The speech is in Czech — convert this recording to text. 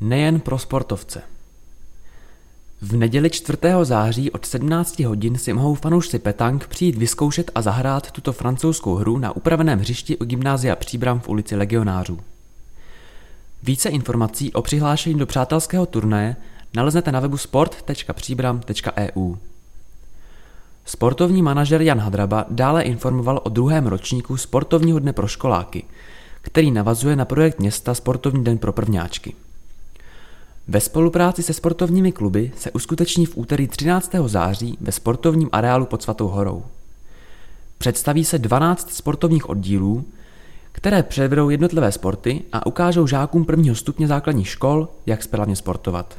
Nejen pro sportovce. V neděli 4. září od 17 hodin si mohou fanoušci Petang přijít vyzkoušet a zahrát tuto francouzskou hru na upraveném hřišti u gymnázia Příbram v ulici Legionářů. Více informací o přihlášení do přátelského turnaje naleznete na webu sport.příbram.eu. Sportovní manažer Jan Hadraba dále informoval o druhém ročníku Sportovního dne pro školáky, který navazuje na projekt města Sportovní den pro prvňáčky. Ve spolupráci se sportovními kluby se uskuteční v úterý 13. září ve sportovním areálu pod Svatou horou. Představí se 12 sportovních oddílů, které převedou jednotlivé sporty a ukážou žákům prvního stupně základních škol, jak správně sportovat.